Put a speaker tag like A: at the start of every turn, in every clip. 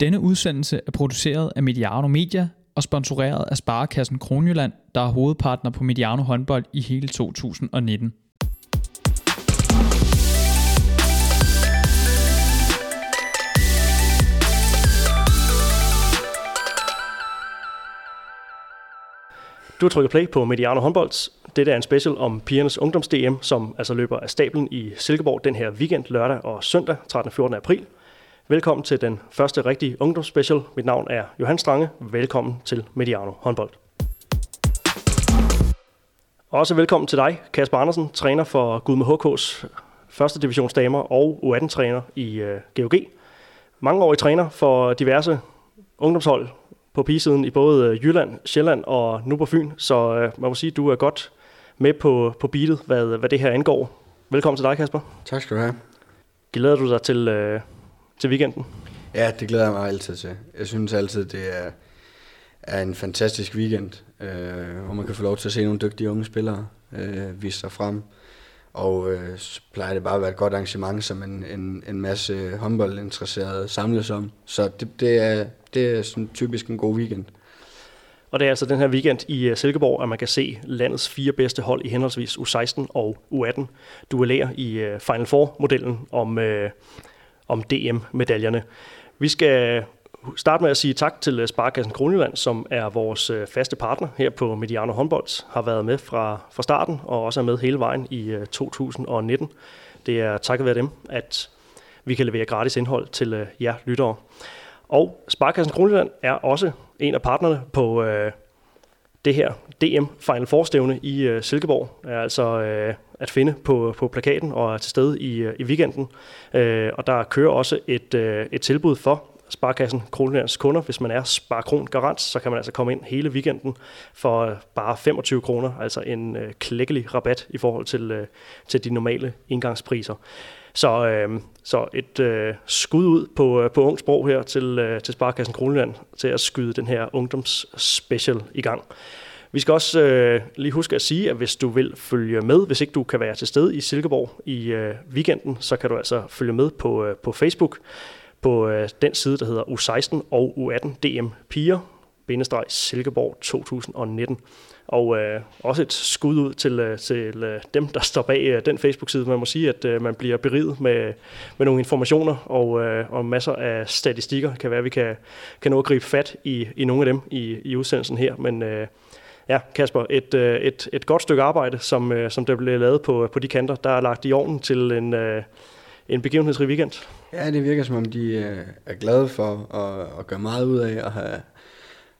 A: Denne udsendelse er produceret af Mediano Media og sponsoreret af Sparekassen Kronjylland, der er hovedpartner på Mediano håndbold i hele 2019.
B: Du har trykket play på Mediano håndbolds. Dette er en special om pigernes ungdoms-DM, som altså løber af stablen i Silkeborg den her weekend, lørdag og søndag, 13. og 14. april. Velkommen til den første rigtige ungdomsspecial. Mit navn er Johan Strange. Velkommen til Mediano håndbold. Også velkommen til dig, Kasper Andersen, træner for Gudme HK's første divisionsdamer og U18-træner i GOG. Mange år i træner for diverse ungdomshold på pigesiden i både øh, Jylland, Sjælland og nu på Fyn. Så uh, man må sige, at du er godt med på, på beatet, hvad, hvad det her angår. Velkommen til dig, Kasper.
C: Tak skal du have.
B: Glæder du dig til, uh, til weekenden?
C: Ja, det glæder jeg mig altid til. Jeg synes altid, det er, er en fantastisk weekend, øh, hvor man kan få lov til at se nogle dygtige unge spillere øh, vise sig frem. Og øh, så plejer det bare at være et godt arrangement, som en, en, en masse håndboldinteresserede samles om. Så det, det, er, det er sådan typisk en god weekend.
B: Og det er altså den her weekend i Silkeborg, at man kan se landets fire bedste hold i henholdsvis U16 og U18 duellere i Final Four-modellen om, øh, om DM-medaljerne. Vi skal starte med at sige tak til øh, Sparkassen Kronjylland, som er vores øh, faste partner her på Mediano Håndbold, har været med fra, fra starten og også er med hele vejen i øh, 2019. Det er takket være dem, at vi kan levere gratis indhold til jer lyttere. Og Sparkassen Kronjylland er også en af partnerne på øh, det her DM Final Four stævne i øh, Silkeborg. Er altså øh, at finde på, på plakaten og er til stede i, øh, i weekenden. Øh, og der kører også et, øh, et tilbud for Sparkassen Kronjyllands kunder. Hvis man er Sparkron Garant, så kan man altså komme ind hele weekenden for øh, bare 25 kroner, altså en øh, klækkelig rabat i forhold til, øh, til de normale indgangspriser. Så, øh, så et øh, skud ud på, øh, på ung sprog her til, øh, til Sparkassen Kronjylland til at skyde den her ungdomsspecial i gang. Vi skal også øh, lige huske at sige, at hvis du vil følge med, hvis ikke du kan være til stede i Silkeborg i øh, weekenden, så kan du altså følge med på, øh, på Facebook på øh, den side, der hedder U16 og U18 DM Piger, bindestreg Silkeborg 2019. Og øh, også et skud ud til, øh, til øh, dem, der står bag øh, den Facebook-side. Man må sige, at øh, man bliver beriget med, med nogle informationer og, øh, og masser af statistikker. Det kan være, at vi kan, kan nå at gribe fat i, i nogle af dem i, i udsendelsen her. Men øh, ja, Kasper, et, øh, et, et godt stykke arbejde, som, øh, som der blev lavet på, på de kanter, der er lagt i ovnen til en, øh, en begivenhedsrig weekend.
C: Ja, det virker som om, de er glade for at, at gøre meget ud af at have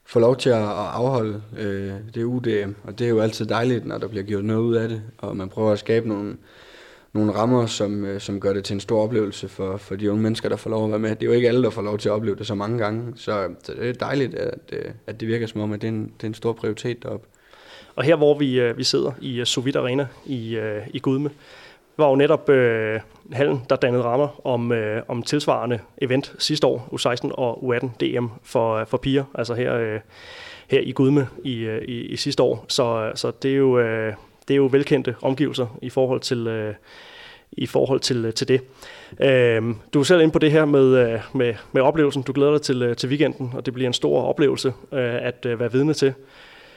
C: få lov til at afholde øh, det UDM, og det er jo altid dejligt, når der bliver gjort noget ud af det, og man prøver at skabe nogle, nogle rammer, som, øh, som gør det til en stor oplevelse for, for de unge mennesker, der får lov at være med. Det er jo ikke alle, der får lov til at opleve det så mange gange, så, så det er dejligt, at, øh, at det virker som om, at det er en, det er en stor prioritet deroppe.
B: Og her, hvor vi, øh, vi sidder i øh, Sovit Arena i, øh, i Gudme, var jo netop øh, hallen, der dannede rammer om, øh, om tilsvarende event sidste år, U16 og U18 DM for, øh, for piger, altså her, øh, her i Gudme i, i, i sidste år. Så, så det, er jo, øh, det er jo velkendte omgivelser i forhold til, øh, i forhold til, øh, til det. Øh, du er selv inde på det her med, øh, med, med oplevelsen. Du glæder dig til, øh, til weekenden, og det bliver en stor oplevelse øh, at øh, være vidne til.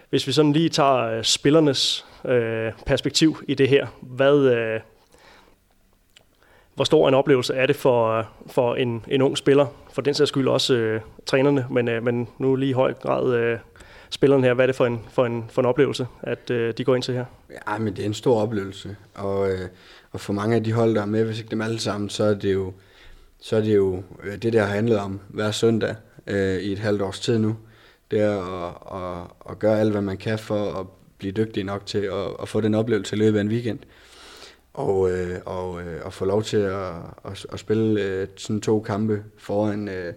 B: Hvis vi sådan lige tager øh, spillernes øh, perspektiv i det her, hvad, øh, hvor stor en oplevelse er det for, for en, en ung spiller, for den sags skyld også øh, trænerne, men, øh, men nu lige i høj grad øh, spillerne her, hvad er det for en, for en, for en oplevelse, at øh, de går ind til her?
C: Ja, men det er en stor oplevelse, og, øh, og for mange af de hold, der er med, hvis ikke dem alle sammen, så er det jo, så er det, jo øh, det, der har handlet om hver søndag øh, i et halvt års tid nu. Det er at, at, at gøre alt, hvad man kan for at blive dygtig nok til at, at få den oplevelse i løbet af en weekend og, øh, og, øh, og få lov til at, at, at spille øh, sådan to kampe foran øh,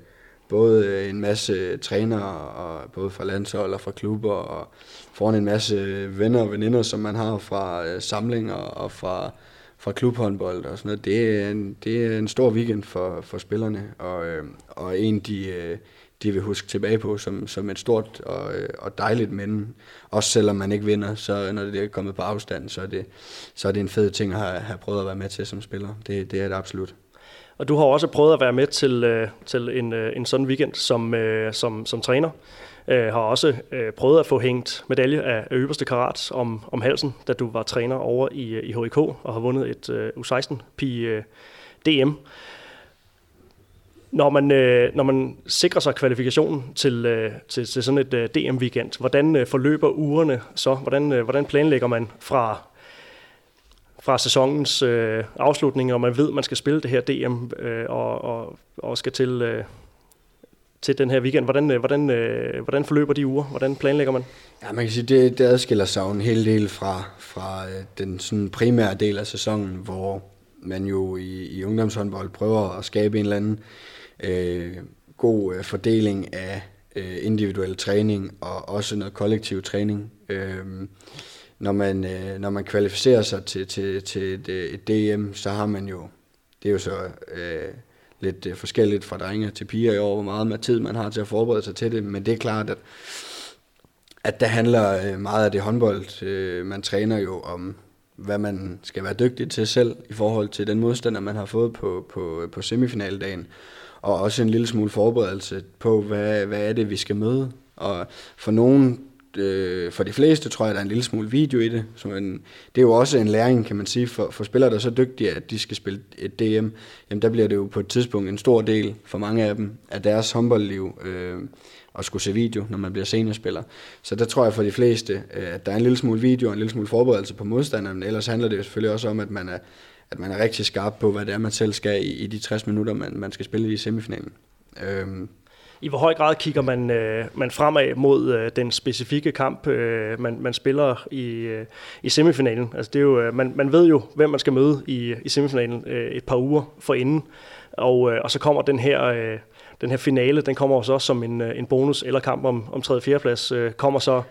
C: både en masse trænere, og både fra landshold og fra klubber, og foran en masse venner og veninder, som man har fra øh, samlinger og fra, fra klubhåndbold og sådan noget. Det er en, det er en stor weekend for, for spillerne, og, øh, og en, de, øh, de vil huske tilbage på som, som et stort og, øh, og dejligt minde. Også selvom man ikke vinder, så når det er kommet på afstand, så er det, så er det en fed ting at have, have prøvet at være med til som spiller. Det, det er det absolut.
B: Og du har også prøvet at være med til, øh, til en, øh, en sådan weekend som, øh, som, som træner. Øh, har også øh, prøvet at få hængt medalje af, af øverste karat om, om halsen, da du var træner over i, øh, i HIK og har vundet et øh, U16-DM. øh, DM. Når man, øh, når man sikrer sig kvalifikationen til, øh, til, til sådan et øh, DM-weekend, hvordan øh, forløber ugerne så? Hvordan, øh, hvordan planlægger man fra, fra sæsonens øh, afslutning, og man ved, at man skal spille det her DM øh, og, og, og skal til, øh, til den her weekend. Hvordan, øh, hvordan, øh, hvordan forløber de uger? Hvordan planlægger man?
C: Ja, man kan sige, det, det adskiller sig en hel del fra, fra øh, den sådan primære del af sæsonen, hvor man jo i, i ungdomshåndbold prøver at skabe en eller anden øh, god øh, fordeling af øh, individuel træning og også noget kollektiv træning. Øh, når man, øh, når man kvalificerer sig til, til, til et, øh, et DM, så har man jo, det er jo så øh, lidt øh, forskelligt fra drenge til piger i år, hvor meget med tid man har til at forberede sig til det, men det er klart, at, at der handler øh, meget af det håndbold, øh, man træner jo om, hvad man skal være dygtig til selv i forhold til den modstander, man har fået på, på, på semifinaldagen, og også en lille smule forberedelse på, hvad, hvad er det, vi skal møde. Og for nogen øh, for de fleste tror jeg, der er en lille smule video i det. Så en, det er jo også en læring, kan man sige, for, for spillere, der er så dygtige, at de skal spille et DM. Jamen der bliver det jo på et tidspunkt en stor del for mange af dem af deres håndboldliv øh, at skulle se video, når man bliver seniorspiller. Så der tror jeg for de fleste, øh, at der er en lille smule video og en lille smule forberedelse på modstanderen. Ellers handler det jo selvfølgelig også om, at man er, at man er rigtig skarp på, hvad det er, man selv skal i, i de 60 minutter, man, man skal spille i semifinalen. Øh,
B: i hvor høj grad kigger man, øh, man fremad mod øh, den specifikke kamp, øh, man, man spiller i, øh, i semifinalen? Altså det er jo, øh, man, man ved jo, hvem man skal møde i, i semifinalen øh, et par uger forinden, og, øh, og så kommer den her... Øh, den her finale, den kommer også som en, øh, en bonus eller kamp om, om 3. og 4. plads, øh, kommer så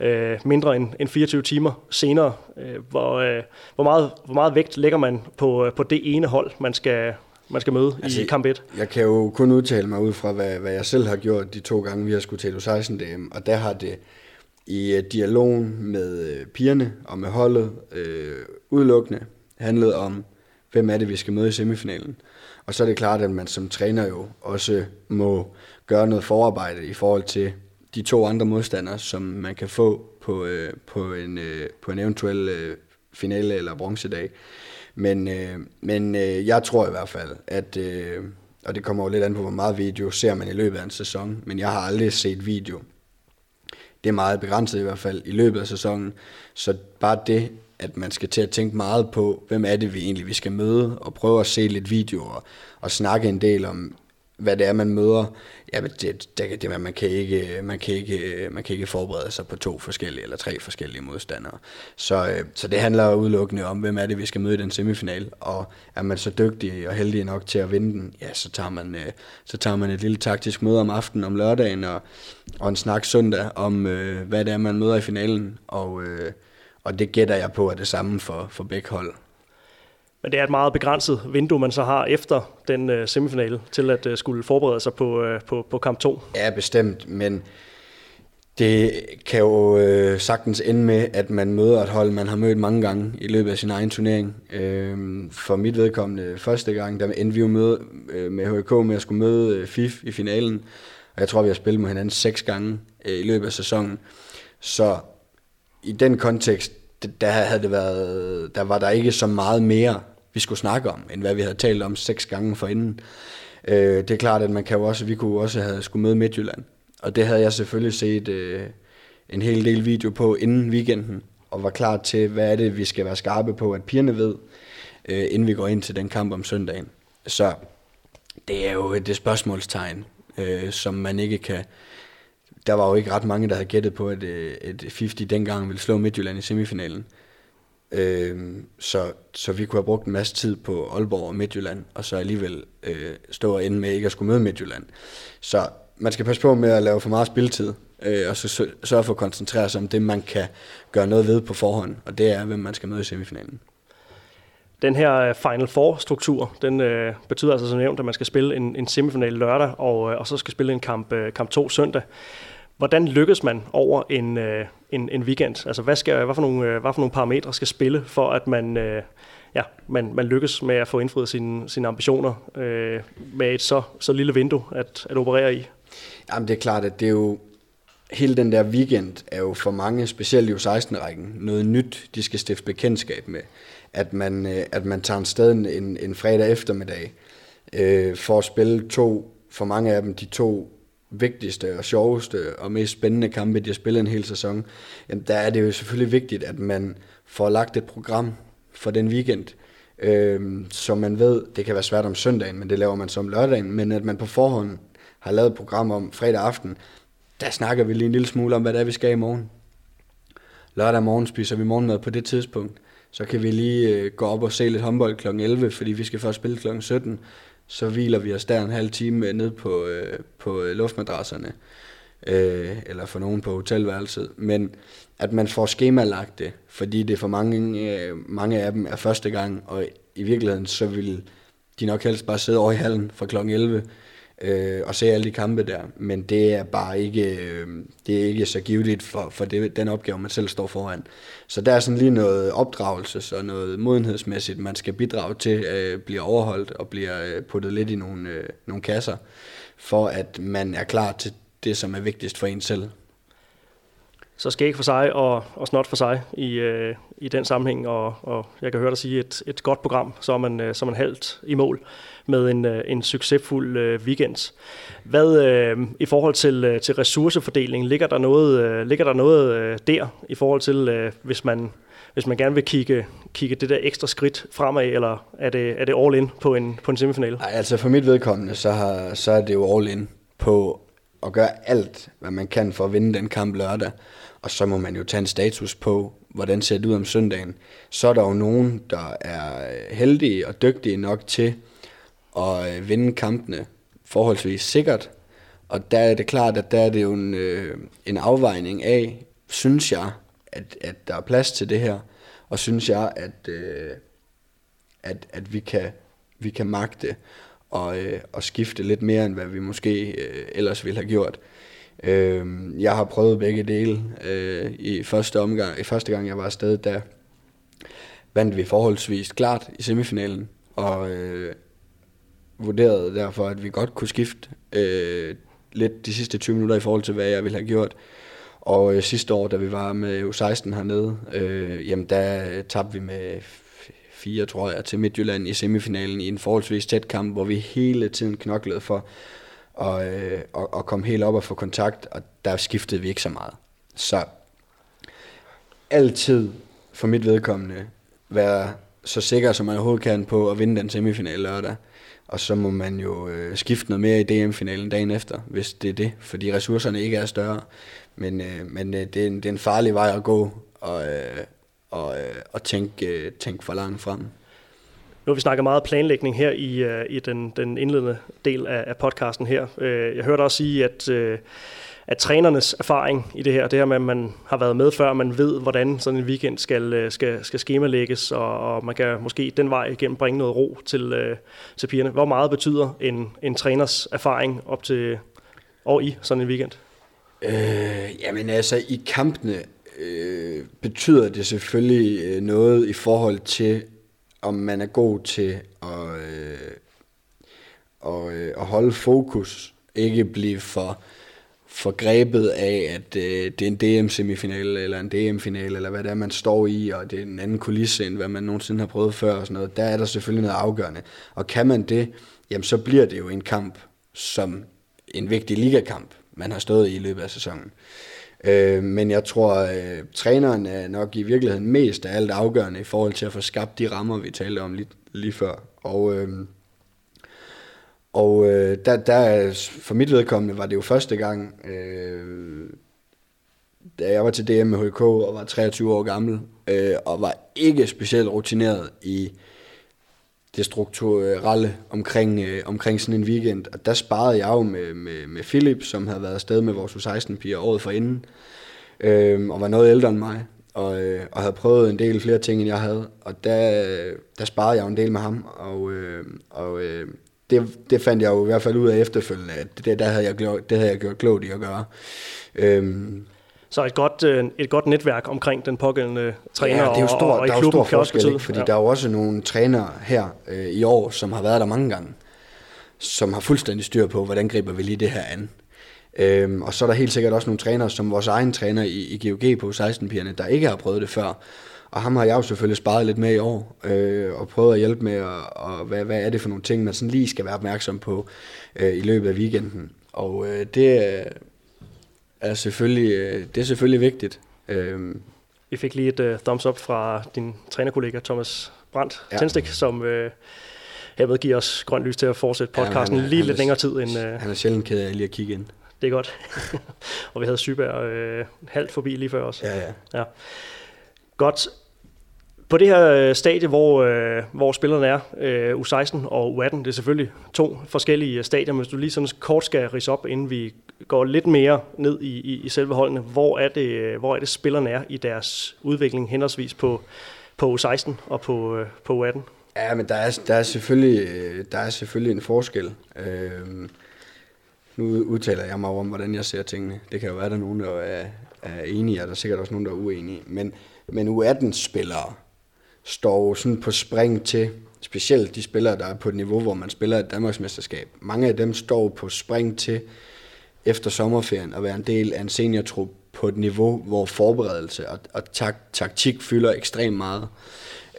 B: øh, mindre end, end 24 timer senere. Øh, hvor, øh, hvor, meget, hvor meget vægt lægger man på, øh, på det ene hold, man skal, man skal møde altså, i kamp 1?
C: Jeg kan jo kun udtale mig ud fra, hvad, hvad jeg selv har gjort de to gange, vi har skulle til 16 DM, og der har det i uh, dialogen med uh, pigerne og med holdet uh, udelukkende handlet om, hvem er det, vi skal møde i semifinalen. Og så er det klart, at man som træner jo også må gøre noget forarbejde i forhold til de to andre modstandere, som man kan få på, uh, på, en, uh, på en eventuel uh, finale eller bronzedag. Men, øh, men øh, jeg tror i hvert fald, at, øh, og det kommer jo lidt an på, hvor meget video ser man i løbet af en sæson, men jeg har aldrig set video. Det er meget begrænset i hvert fald i løbet af sæsonen, så bare det, at man skal til at tænke meget på, hvem er det vi egentlig vi skal møde, og prøve at se lidt videoer, og snakke en del om, hvad det er, man møder, ja, det, det, det, man, kan ikke, man, kan ikke, man kan ikke forberede sig på to forskellige eller tre forskellige modstandere. Så, øh, så det handler udelukkende om, hvem er det, vi skal møde i den semifinal, og er man så dygtig og heldig nok til at vinde den, ja, så tager man, øh, så tager man et lille taktisk møde om aftenen om lørdagen, og, og en snak søndag om, øh, hvad det er, man møder i finalen, og, og det gætter jeg på er det samme for, for begge hold.
B: Men det er et meget begrænset vindue, man så har efter den øh, semifinale, til at øh, skulle forberede sig på, øh, på, på kamp 2.
C: Ja, bestemt, men det kan jo øh, sagtens ende med, at man møder et hold, man har mødt mange gange i løbet af sin egen turnering. Øh, for mit vedkommende første gang, der endte vi jo møde, øh, med HK med at skulle møde øh, FIF i finalen. Og jeg tror, vi har spillet mod hinanden seks gange øh, i løbet af sæsonen. Så i den kontekst, der havde det været, der var der ikke så meget mere vi skulle snakke om, end hvad vi havde talt om seks gange forinden. Øh, det er klart, at man kan jo også, vi kunne også have skulle møde Midtjylland. Og det havde jeg selvfølgelig set øh, en hel del video på inden weekenden, og var klar til, hvad er det, vi skal være skarpe på, at pigerne ved, øh, inden vi går ind til den kamp om søndagen. Så det er jo et spørgsmålstegn, øh, som man ikke kan... Der var jo ikke ret mange, der havde gættet på, at øh, et 50 dengang ville slå Midtjylland i semifinalen. Øh, så, så vi kunne have brugt en masse tid på Aalborg og Midtjylland, og så alligevel øh, stå og ende med ikke at skulle møde Midtjylland. Så man skal passe på med at lave for meget spilletid, øh, og så sørge for at koncentrere sig om det, man kan gøre noget ved på forhånd, og det er, hvem man skal møde i semifinalen.
B: Den her øh, Final Four-struktur, den øh, betyder altså som nævnt, at man skal spille en, en semifinal lørdag, og, øh, og så skal spille en kamp, øh, kamp 2 søndag. Hvordan lykkes man over en, øh, en, en weekend? Altså, hvad, skal, hvad, for nogle, øh, hvad for nogle parametre skal spille, for at man, øh, ja, man, man lykkes med at få indfriet sine, sine ambitioner øh, med et så, så lille vindue at, at operere i.
C: Jamen det er klart, at det er jo, hele den der weekend er jo for mange, specielt i 16-rækken, noget nyt, de skal stifte bekendtskab med. At man, øh, at man tager en sted en, en fredag eftermiddag øh, for at spille to, for mange af dem, de to vigtigste og sjoveste og mest spændende kampe, de har spillet en hel sæson, jamen der er det jo selvfølgelig vigtigt, at man får lagt et program for den weekend, øh, så man ved, det kan være svært om søndagen, men det laver man som lørdagen, men at man på forhånd har lavet et program om fredag aften, der snakker vi lige en lille smule om, hvad det er, vi skal i morgen. Lørdag morgen spiser vi morgenmad på det tidspunkt. Så kan vi lige øh, gå op og se lidt håndbold kl. 11, fordi vi skal først spille kl. 17. Så hviler vi os der en halv time ned på, øh, på øh, luftmadrasserne. Øh, eller for nogen på hotelværelset. Men at man får skemalagt det, fordi det for mange, øh, mange af dem er første gang, og i virkeligheden så vil de nok helst bare sidde over i hallen fra kl. 11 øh, og se alle de kampe der. Men det er bare ikke, øh, det er ikke så givet for, for det, den opgave, man selv står foran. Så der er sådan lige noget opdragelse og noget modenhedsmæssigt, man skal bidrage til, øh, bliver overholdt og bliver øh, puttet lidt i nogle, øh, nogle kasser, for at man er klar til det, som er vigtigst for en selv.
B: Så skæg for sig og, og snot for sig i, øh, i den sammenhæng, og, og jeg kan høre dig sige, et, et godt program, så er man, øh, så er man halvt i mål med en, øh, en succesfuld øh, weekend. Hvad øh, i forhold til, øh, til ressourcefordeling, ligger der noget, øh, ligger der noget øh, der i forhold til, øh, hvis man hvis man gerne vil kigge, kigge det der ekstra skridt fremad, eller er det, er det all in på en, på en semifinale?
C: Nej, altså for mit vedkommende, så, har, så er det jo all in på at gøre alt, hvad man kan for at vinde den kamp lørdag. Og så må man jo tage en status på, hvordan ser det ud om søndagen. Så er der jo nogen, der er heldige og dygtige nok til at øh, vinde kampene forholdsvis sikkert. Og der er det klart, at der er det jo en, øh, en afvejning af, synes jeg, at, at der er plads til det her, og synes jeg, at, øh, at, at vi kan, vi kan magte og, øh, og skifte lidt mere, end hvad vi måske øh, ellers ville have gjort. Øh, jeg har prøvet begge dele. Øh, I første omgang, i første gang jeg var afsted, der vandt vi forholdsvis klart i semifinalen, og øh, vurderede derfor, at vi godt kunne skifte øh, lidt de sidste 20 minutter i forhold til, hvad jeg ville have gjort. Og øh, sidste år, da vi var med U16 hernede, øh, jamen der tabte vi med fire, tror jeg, til Midtjylland i semifinalen i en forholdsvis tæt kamp, hvor vi hele tiden knoklede for og, øh, og, og kom helt op og få kontakt, og der skiftede vi ikke så meget. Så altid for mit vedkommende være så sikker som man overhovedet kan på at vinde den semifinale lørdag. Og så må man jo øh, skifte noget mere i DM-finalen dagen efter, hvis det er det, fordi ressourcerne ikke er større. Men, øh, men øh, det, er en, det er en farlig vej at gå, og, øh, og, øh, og tænke, øh, tænke for langt frem.
B: Nu har vi snakket meget planlægning her i, øh, i den, den indledende del af, af podcasten her. Øh, jeg hørte også sige, at, Øh at trænernes erfaring i det her, det her med, at man har været med før, man ved, hvordan sådan en weekend skal, øh, skal, skal skemalægges, og, og man kan måske den vej igennem bringe noget ro til, øh, til pigerne. Hvor meget betyder en, en træners erfaring op til og i sådan en weekend?
C: Øh, jamen altså, i kampene øh, betyder det selvfølgelig øh, noget i forhold til, om man er god til at, øh, og, øh, at holde fokus, ikke blive for, øh, grebet af, at øh, det er en DM-semifinale eller en DM-finale, eller hvad det er, man står i, og det er en anden kulisse, end hvad man nogensinde har prøvet før og sådan noget. Der er der selvfølgelig noget afgørende. Og kan man det, jamen så bliver det jo en kamp som en vigtig ligakamp, man har stået i i løbet af sæsonen. Øh, men jeg tror, øh, træneren er nok i virkeligheden mest af alt afgørende i forhold til at få skabt de rammer, vi talte om lige, lige før. Og, øh, og øh, der, der, for mit vedkommende var det jo første gang, øh, da jeg var til DM med HK og var 23 år gammel, øh, og var ikke specielt rutineret i det strukturelle omkring, øh, omkring sådan en weekend. Og der sparede jeg jo med, med, med Philip, som havde været afsted med vores U16-piger året forinden, øh, og var noget ældre end mig, og, øh, og havde prøvet en del flere ting, end jeg havde. Og der, øh, der sparede jeg jo en del med ham, og, øh, og øh, det, det fandt jeg jo i hvert fald ud af efterfølgende, at det, der havde jeg, gjort, det havde jeg gjort klogt i at gøre. Øh,
B: Så et godt, øh, et godt netværk omkring den pågældende træner
C: ja, det er jo stor,
B: og, og
C: der er jo stor forskel, ikke? fordi
B: ja.
C: der er jo også nogle trænere her øh, i år, som har været der mange gange, som har fuldstændig styr på, hvordan griber vi lige det her an. Øhm, og så er der helt sikkert også nogle trænere, som vores egen træner i, i GOG på 16-pigerne, der ikke har prøvet det før. Og ham har jeg jo selvfølgelig sparet lidt med i år, øh, og prøvet at hjælpe med, og, og hvad, hvad er det for nogle ting, man sådan lige skal være opmærksom på øh, i løbet af weekenden. Og øh, det er, er selvfølgelig, øh, det er selvfølgelig vigtigt. Øh,
B: Vi fik lige et uh, thumbs up fra din trænerkollega Thomas Brandt
C: Ja.
B: ja. Tændstik, som uh, hermed giver os grønt lys til at fortsætte
C: Ja,
B: podcasten
C: han er-
B: lige
C: han
B: lidt
C: er-
B: længere tid end... Uh,
C: han er sjældent ked af lige at kigge ind.
B: det er godt. og vi havde Syberg uh, halvt forbi lige før også.
C: Ja, ja.
B: Godt. På det her øh, stadie, hvor, øh, hvor spillerne er, øh, U16 og U18, det er selvfølgelig to forskellige øh, stadier, men hvis du lige sådan kort skal rise op, inden vi går lidt mere ned i, i, i selve holdene, hvor er, det, øh, hvor er det spillerne er i deres udvikling henholdsvis på, på U16 og på, øh, på U18?
C: Ja, men der er, der er, selvfølgelig, der er selvfølgelig en forskel. Øhm, nu udtaler jeg mig om, hvordan jeg ser tingene. Det kan jo være, at der er nogen, der er, er enige, og der er sikkert også nogen, der er uenige. Men, men U18-spillere står sådan på spring til, specielt de spillere, der er på et niveau, hvor man spiller et Danmarksmesterskab. Mange af dem står på spring til efter sommerferien at være en del af en seniortrup på et niveau, hvor forberedelse og, og tak, taktik fylder ekstremt meget.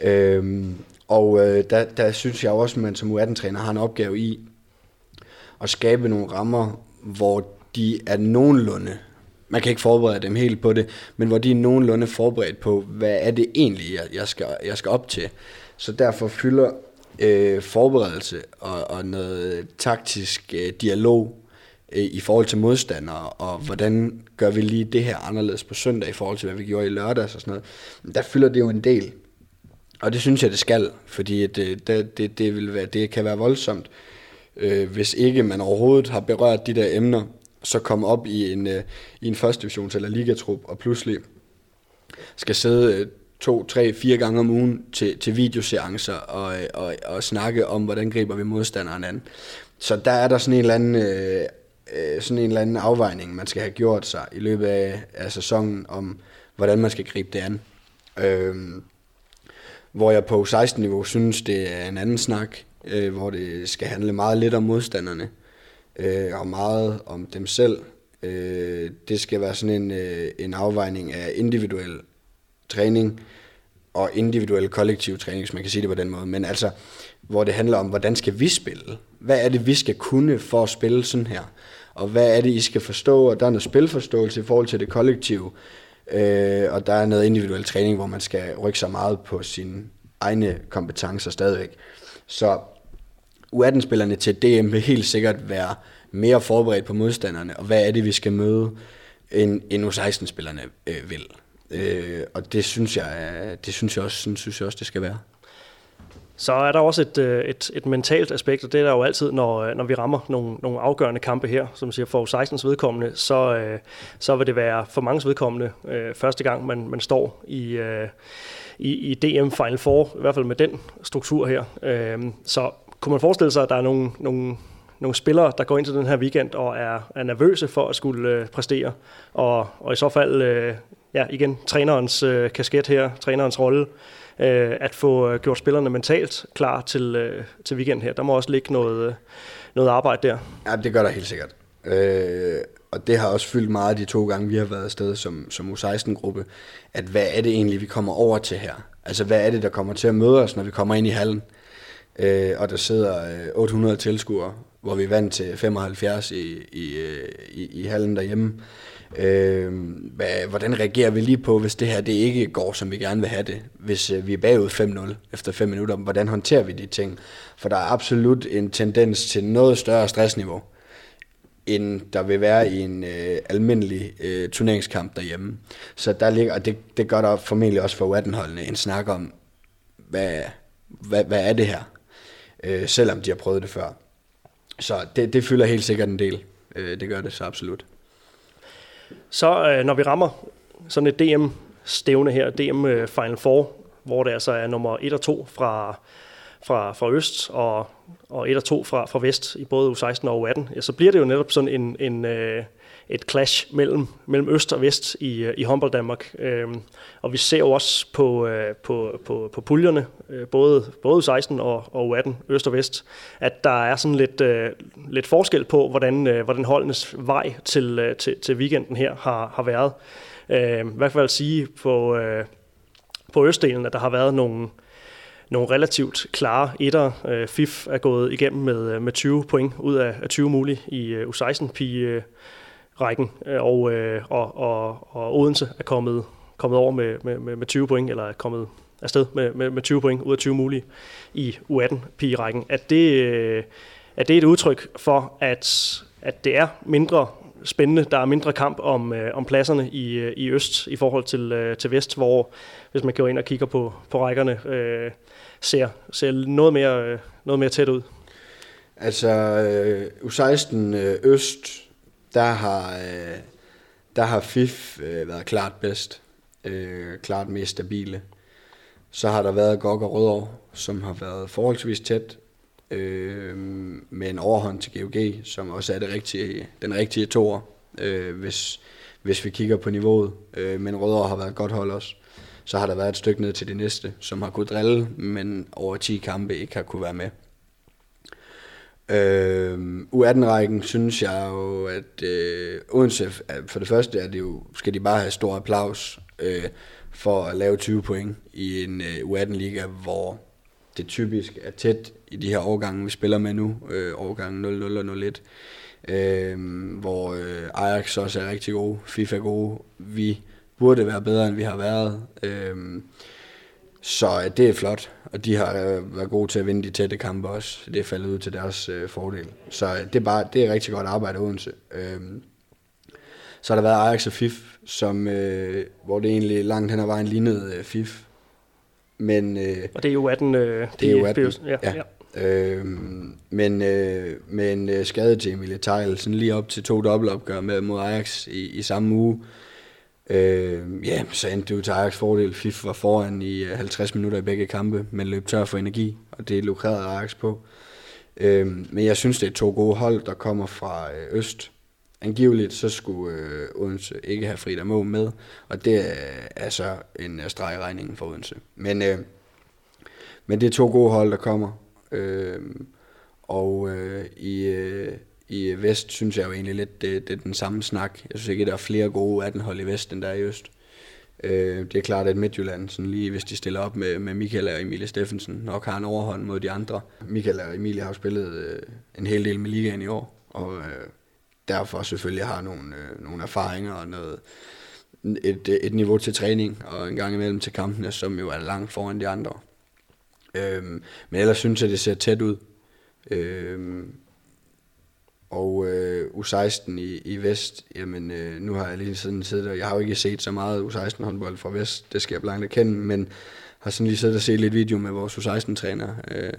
C: Øhm, og øh, der, der synes jeg også, at man som U18-træner har en opgave i at skabe nogle rammer, hvor de er nogenlunde, man kan ikke forberede dem helt på det, men hvor de er nogenlunde forberedt på, hvad er det egentlig, jeg, jeg, skal, jeg skal op til. Så derfor fylder øh, forberedelse og, og noget taktisk øh, dialog øh, i forhold til modstandere, og hvordan gør vi lige det her anderledes på søndag i forhold til, hvad vi gjorde i lørdags og sådan noget. Der fylder det jo en del. Og det synes jeg, det skal, fordi det, øh, det, det, det, vil være, det kan være voldsomt, øh, hvis ikke man overhovedet har berørt de der emner, så komme op i en, øh, i en første divisions- eller ligatrup, og pludselig skal sidde øh, to, tre, fire gange om ugen til, til videoseancer og, øh, og, og snakke om, hvordan griber vi modstanderen an. Så der er der sådan en eller anden, øh, øh, sådan en eller anden afvejning, man skal have gjort sig i løbet af, af sæsonen, om hvordan man skal gribe det an. Øh, hvor jeg på 16-niveau synes, det er en anden snak, øh, hvor det skal handle meget lidt om modstanderne, øh, og meget om dem selv. Øh, det skal være sådan en, øh, en afvejning af individuel træning og individuel kollektiv træning, hvis man kan sige det på den måde. Men altså, hvor det handler om, hvordan skal vi spille? Hvad er det, vi skal kunne for at spille sådan her? Og hvad er det, I skal forstå? Og der er noget spilforståelse i forhold til det kollektive. Øh, og der er noget individuel træning, hvor man skal rykke sig meget på sine egne kompetencer stadigvæk. Så U18-spillerne til DM vil helt sikkert være mere forberedt på modstanderne, og hvad er det, vi skal møde, end, end U16-spillerne øh, vil. Øh, og det synes jeg, det synes jeg også, sådan synes jeg også, det skal være.
B: Så er der også et, øh, et, et mentalt aspekt, og det er der jo altid, når, øh, når vi rammer nogle, nogle afgørende kampe her, som siger for 16 vedkommende, så, øh, så vil det være for mange vedkommende første gang, man, man står i, i, i DM Final Four, i hvert fald med den struktur her. Så kunne man forestille sig, at der er nogle, nogle, nogle spillere, der går ind til den her weekend og er, er nervøse for at skulle øh, præstere, og, og i så fald, øh, ja igen, trænerens øh, kasket her, trænerens rolle, øh, at få øh, gjort spillerne mentalt klar til, øh, til weekend her. Der må også ligge noget, øh, noget arbejde der.
C: Ja, det gør der helt sikkert. Øh, og det har også fyldt meget de to gange, vi har været afsted som, som U16-gruppe, at hvad er det egentlig, vi kommer over til her? Altså, hvad er det, der kommer til at møde os, når vi kommer ind i hallen? Øh, og der sidder øh, 800 tilskuere, hvor vi vandt vant til 75 i, i, øh, i, i hallen derhjemme. Øh, hvad, hvordan reagerer vi lige på, hvis det her det ikke går, som vi gerne vil have det? Hvis øh, vi er bagud 5-0 efter 5 minutter, hvordan håndterer vi de ting? For der er absolut en tendens til noget større stressniveau, end der vil være i en øh, almindelig øh, turneringskamp derhjemme. Så der ligger, og det, det gør der formentlig også for U18-holdene, en snak om, hvad, hvad, hvad er det her? Øh, selvom de har prøvet det før. Så det, det fylder helt sikkert en del. Øh, det gør det så absolut.
B: Så øh, når vi rammer sådan et DM-stævne her, DM øh, Final Four, hvor det altså er nummer 1 og 2 fra, fra, fra øst og, og 1 og 2 fra, fra vest i både U16 og U18, ja, så bliver det jo netop sådan en, en, øh, et clash mellem, mellem øst og vest i, øh, i håndbold Danmark. Øhm, og vi ser jo også på, øh, på, på, på puljerne, øh, både, både 16 og, og 18, øst og vest, at der er sådan lidt, øh, lidt forskel på, hvordan, øh, hvordan holdenes vej til, øh, til, til weekenden her har, har været. Øh, I hvert sige på, øh, på østdelen, at der har været nogle, nogle relativt klare etter. Øh, FIF er gået igennem med, øh, med 20 point ud af, af 20 mulige i øh, U16-pige rækken, øh, og, øh, og, og, og Odense er kommet, kommet over med, med, med 20 point, eller er kommet afsted med, med, med 20 point ud af 20 mulige i U18-pigerækken. At det, at øh, det er et udtryk for, at, at det er mindre spændende. Der er mindre kamp om, øh, om pladserne i, i øst i forhold til, øh, til vest, hvor hvis man går ind og kigger på, på rækkerne, øh, ser, ser noget, mere, øh, noget mere tæt ud.
C: Altså øh, U16 øh, Øst, der har, øh, der har FIF øh, været klart bedst. Øh, klart mest stabile. Så har der været Gok og Rødovre, som har været forholdsvis tæt øh, med en overhånd til GOG, som også er det rigtige, den rigtige toer, øh, hvis, hvis vi kigger på niveauet. Øh, men Rødovre har været et godt hold også. Så har der været et stykke ned til det næste, som har kunnet drille, men over 10 kampe ikke har kunne være med. Øh, U18-rækken synes jeg jo, at øh, Odense, for det første er det jo, skal de bare have stor applaus øh, for at lave 20 point i en øh, U18-liga, hvor det typisk er tæt i de her årgange, vi spiller med nu, øh, årgangen 00 og 01, øh, hvor øh, Ajax også er rigtig gode, FIFA er gode, vi burde være bedre, end vi har været. Øh, så øh, det er flot, og de har øh, været gode til at vinde de tætte kampe også. Det er faldet ud til deres øh, fordel. Så øh, det, er bare, det er rigtig godt arbejde Odense. Øh, så har der været Ajax og FIF, som, øh, hvor det egentlig langt hen ad vejen lignede øh, FIF.
B: Men, øh, og det er jo 18. Øh,
C: det er jo 18, ja. ja. Øh, men øh, med en øh, skade til Emilie Tejl, sådan lige op til to dobbeltopgør med, mod Ajax i, i samme uge, øh, Øh, ja, så endte det jo til Ajax fordel. FIF var foran i øh, 50 minutter i begge kampe, men løb tør for energi, og det lukrerede Ajax på. Øh, men jeg synes, det er to gode hold, der kommer fra øh, Øst, angiveligt så skulle øh, Odense ikke have Frida Må med, og det er altså en uh, streg i regningen for Odense. Men, øh, men det er to gode hold, der kommer, øh, og øh, i, øh, i Vest synes jeg jo egentlig lidt, det, det er den samme snak. Jeg synes ikke, der er flere gode 18 hold i Vest, end der er i Øst. Øh, det er klart, at Midtjylland, sådan lige hvis de stiller op med, med Michael og Emilie Steffensen, nok har en overhånd mod de andre. Michael og Emilie har jo spillet øh, en hel del med ligaen i år, og øh, derfor selvfølgelig har nogle, øh, nogle erfaringer og noget, et, et niveau til træning og en gang imellem til kampene, som jo er langt foran de andre. Øhm, men ellers synes jeg, det ser tæt ud. Øhm, og øh, U16 i, i Vest, jamen øh, nu har jeg lige sådan siddet og jeg har jo ikke set så meget U16 håndbold fra Vest, det skal jeg blankt erkende, men har sådan lige siddet og set lidt video med vores U16-træner. Øh,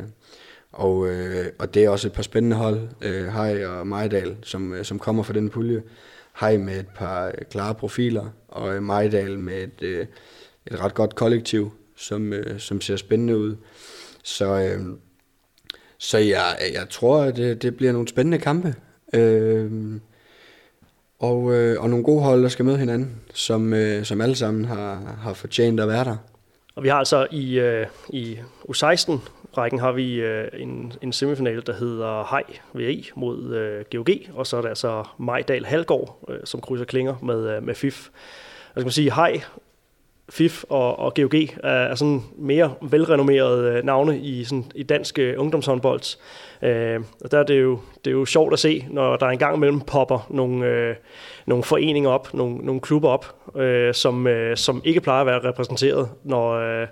C: og, øh, og det er også et par spændende hold, øh, Hej og Majdal, som, øh, som kommer fra den pulje. Hej med et par øh, klare profiler, og øh, Majdal med et, øh, et ret godt kollektiv, som, øh, som ser spændende ud. Så, øh, så jeg, jeg tror, at det, det bliver nogle spændende kampe. Øh, og, øh, og nogle gode hold, der skal møde hinanden, som, øh, som alle sammen har, har fortjent at være der.
B: Og vi har altså i, øh, i U16 rækken har vi øh, en, en semifinal, der hedder Hej VI mod øh, GOG, og så er der altså Majdal Halgård, øh, som krydser klinger med, øh, med FIF. Jeg skal man sige, Hej, FIF og, og GOG er, er sådan mere velrenommerede øh, navne i, sådan, i dansk øh, ungdomshåndbold. Øh, og der er det, jo, det er jo sjovt at se, når der engang imellem popper nogle, øh, nogle foreninger op, nogle, nogle klubber op, øh, som, øh, som ikke plejer at være repræsenteret, når, øh,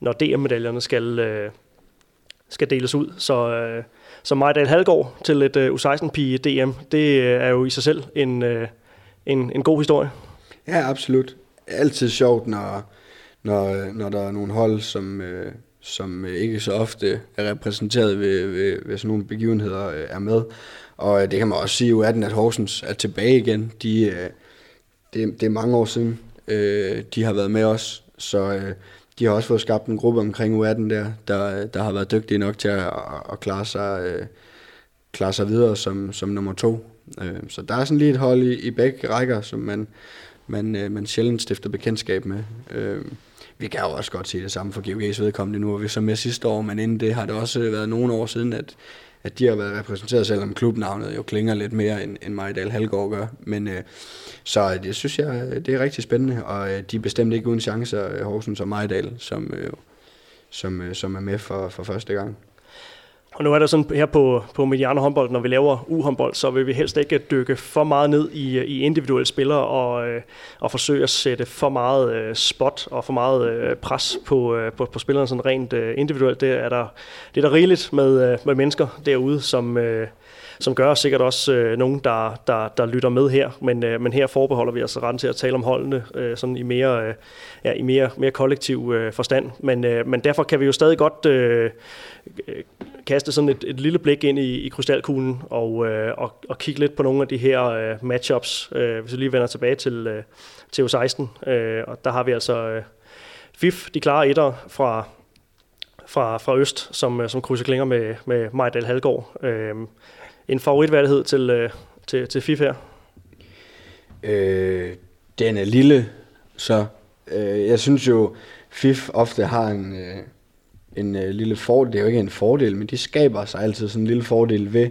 B: når DM-medaljerne skal, øh, skal deles ud. Så, øh, så Majdal Halgaard til et øh, U16-pige DM, det øh, er jo i sig selv en, øh, en, en god historie.
C: Ja, absolut. Altid sjovt, når, når, når der er nogle hold, som, øh, som øh, ikke så ofte er repræsenteret ved, ved, ved sådan nogle begivenheder, øh, er med. Og øh, det kan man også sige, at at Horsens er tilbage igen. De, øh, det, det er mange år siden, øh, de har været med os, så øh, de har også fået skabt en gruppe omkring U18 der, der, der har været dygtige nok til at, at, at klare, sig, øh, klare sig videre som, som nummer to. Øh, så der er sådan lige et hold i, i begge rækker, som man, man, øh, man sjældent stifter bekendtskab med. Øh, vi kan jo også godt se det samme for GOG's vedkommende. Nu og vi så med sidste år, men inden det har det også været nogle år siden, at, at de har været repræsenteret, selvom klubnavnet jo klinger lidt mere, end, end Majdal Halgaard gør. Men øh, så øh, det synes jeg, øh, det er rigtig spændende, og øh, de er bestemt ikke uden chancer, øh, Horsens og Majdal, som, øh, som, øh, som er med for, for første gang.
B: Og nu er der sådan her på, på Mediano håndbold, når vi laver U-håndbold, så vil vi helst ikke dykke for meget ned i, i individuelle spillere og, øh, og forsøge at sætte for meget øh, spot og for meget øh, pres på, øh, på, på spillerne sådan rent øh, individuelt. Det er der, det er der rigeligt med, øh, med mennesker derude, som, øh, som gør sikkert også øh, nogen, der, der, der lytter med her. Men, øh, men her forbeholder vi os retten til at tale om holdene øh, sådan i mere, øh, ja, i mere, mere kollektiv øh, forstand. Men, øh, men derfor kan vi jo stadig godt øh, kaste sådan et, et lille blik ind i, i krystalkuglen og, øh, og, og kigge lidt på nogle af de her øh, matchups. Øh, hvis vi lige vender tilbage til, øh, til U16, øh, og der har vi altså øh, FIF, de klare etter fra, fra, fra Øst, som, øh, som krydser klinger med, med Majdal Halgaard. Øh, en favoritværdighed til, øh, til, til FIF her?
C: Øh, den er lille, så øh, jeg synes jo, FIF ofte har en, øh, en øh, lille fordel. Det er jo ikke en fordel, men de skaber sig altid sådan en lille fordel ved,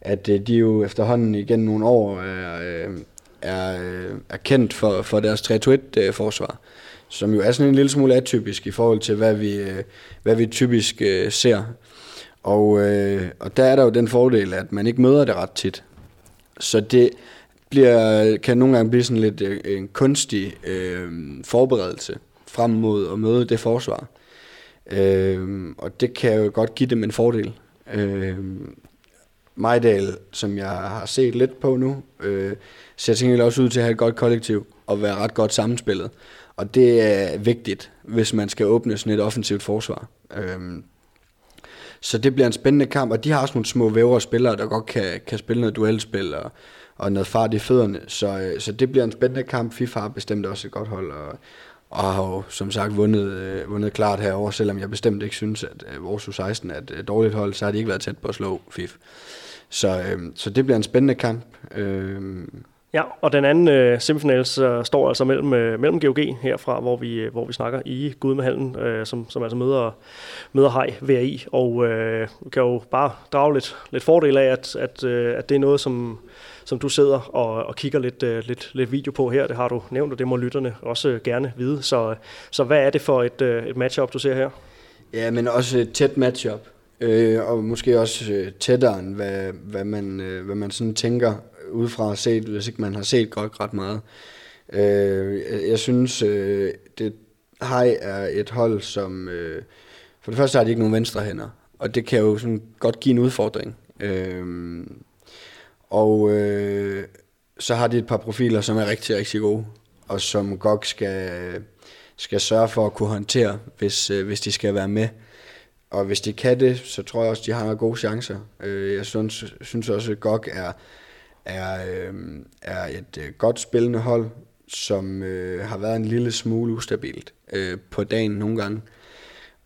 C: at øh, de jo efterhånden igen nogle år er, øh, er, øh, er kendt for, for deres 3-2-1-forsvar. Øh, som jo er sådan en lille smule atypisk i forhold til, hvad vi, øh, hvad vi typisk øh, ser. Og, øh, og der er der jo den fordel, at man ikke møder det ret tit. Så det bliver, kan nogle gange blive sådan lidt øh, en kunstig øh, forberedelse frem mod at møde det forsvar. Øh, og det kan jo godt give dem en fordel. Øh, Majdal, som jeg har set lidt på nu, øh, ser til også ud til at have et godt kollektiv og være ret godt sammenspillet. Og det er vigtigt, hvis man skal åbne sådan et offensivt forsvar. Øh, så det bliver en spændende kamp, og de har også nogle små vævre spillere, der godt kan, kan spille noget duelspil og, og noget fart i fødderne. Så, øh, så det bliver en spændende kamp. FIFA har bestemt også et godt hold, og, og har jo som sagt vundet, øh, vundet klart herover, selvom jeg bestemt ikke synes, at øh, vores U16 er et øh, dårligt hold, så har de ikke været tæt på at slå FIF. Så, øh, så det bliver en spændende kamp. Øh,
B: Ja, og den anden øh, semifinal så står altså mellem, øh, mellem GOG herfra, hvor vi, øh, hvor vi snakker i Gudmehallen, øh, som, som altså møder, møder Hej VRI, og øh, kan jo bare drage lidt, lidt fordel af, at, at, øh, at det er noget, som, som du sidder og, og kigger lidt, øh, lidt, lidt video på her. Det har du nævnt, og det må lytterne også øh, gerne vide. Så, så hvad er det for et, øh, et matchup, du ser her?
C: Ja, men også et tæt matchup. Øh, og måske også øh, tættere end hvad, hvad, man, øh, hvad man sådan tænker udefra set, hvis ikke man har set godt ret meget. Øh, jeg, jeg synes, øh, det Hej er et hold, som... Øh, for det første har de ikke nogen venstre hænder, og det kan jo sådan godt give en udfordring. Øh, og øh, så har de et par profiler, som er rigtig, rigtig gode, og som GOG skal, skal sørge for at kunne håndtere, hvis, øh, hvis de skal være med. Og hvis de kan det, så tror jeg også, de har gode chancer. Øh, jeg synes, synes også, at GOG er er, øh, er et øh, godt spillende hold, som øh, har været en lille smule ustabilt øh, på dagen nogle gange.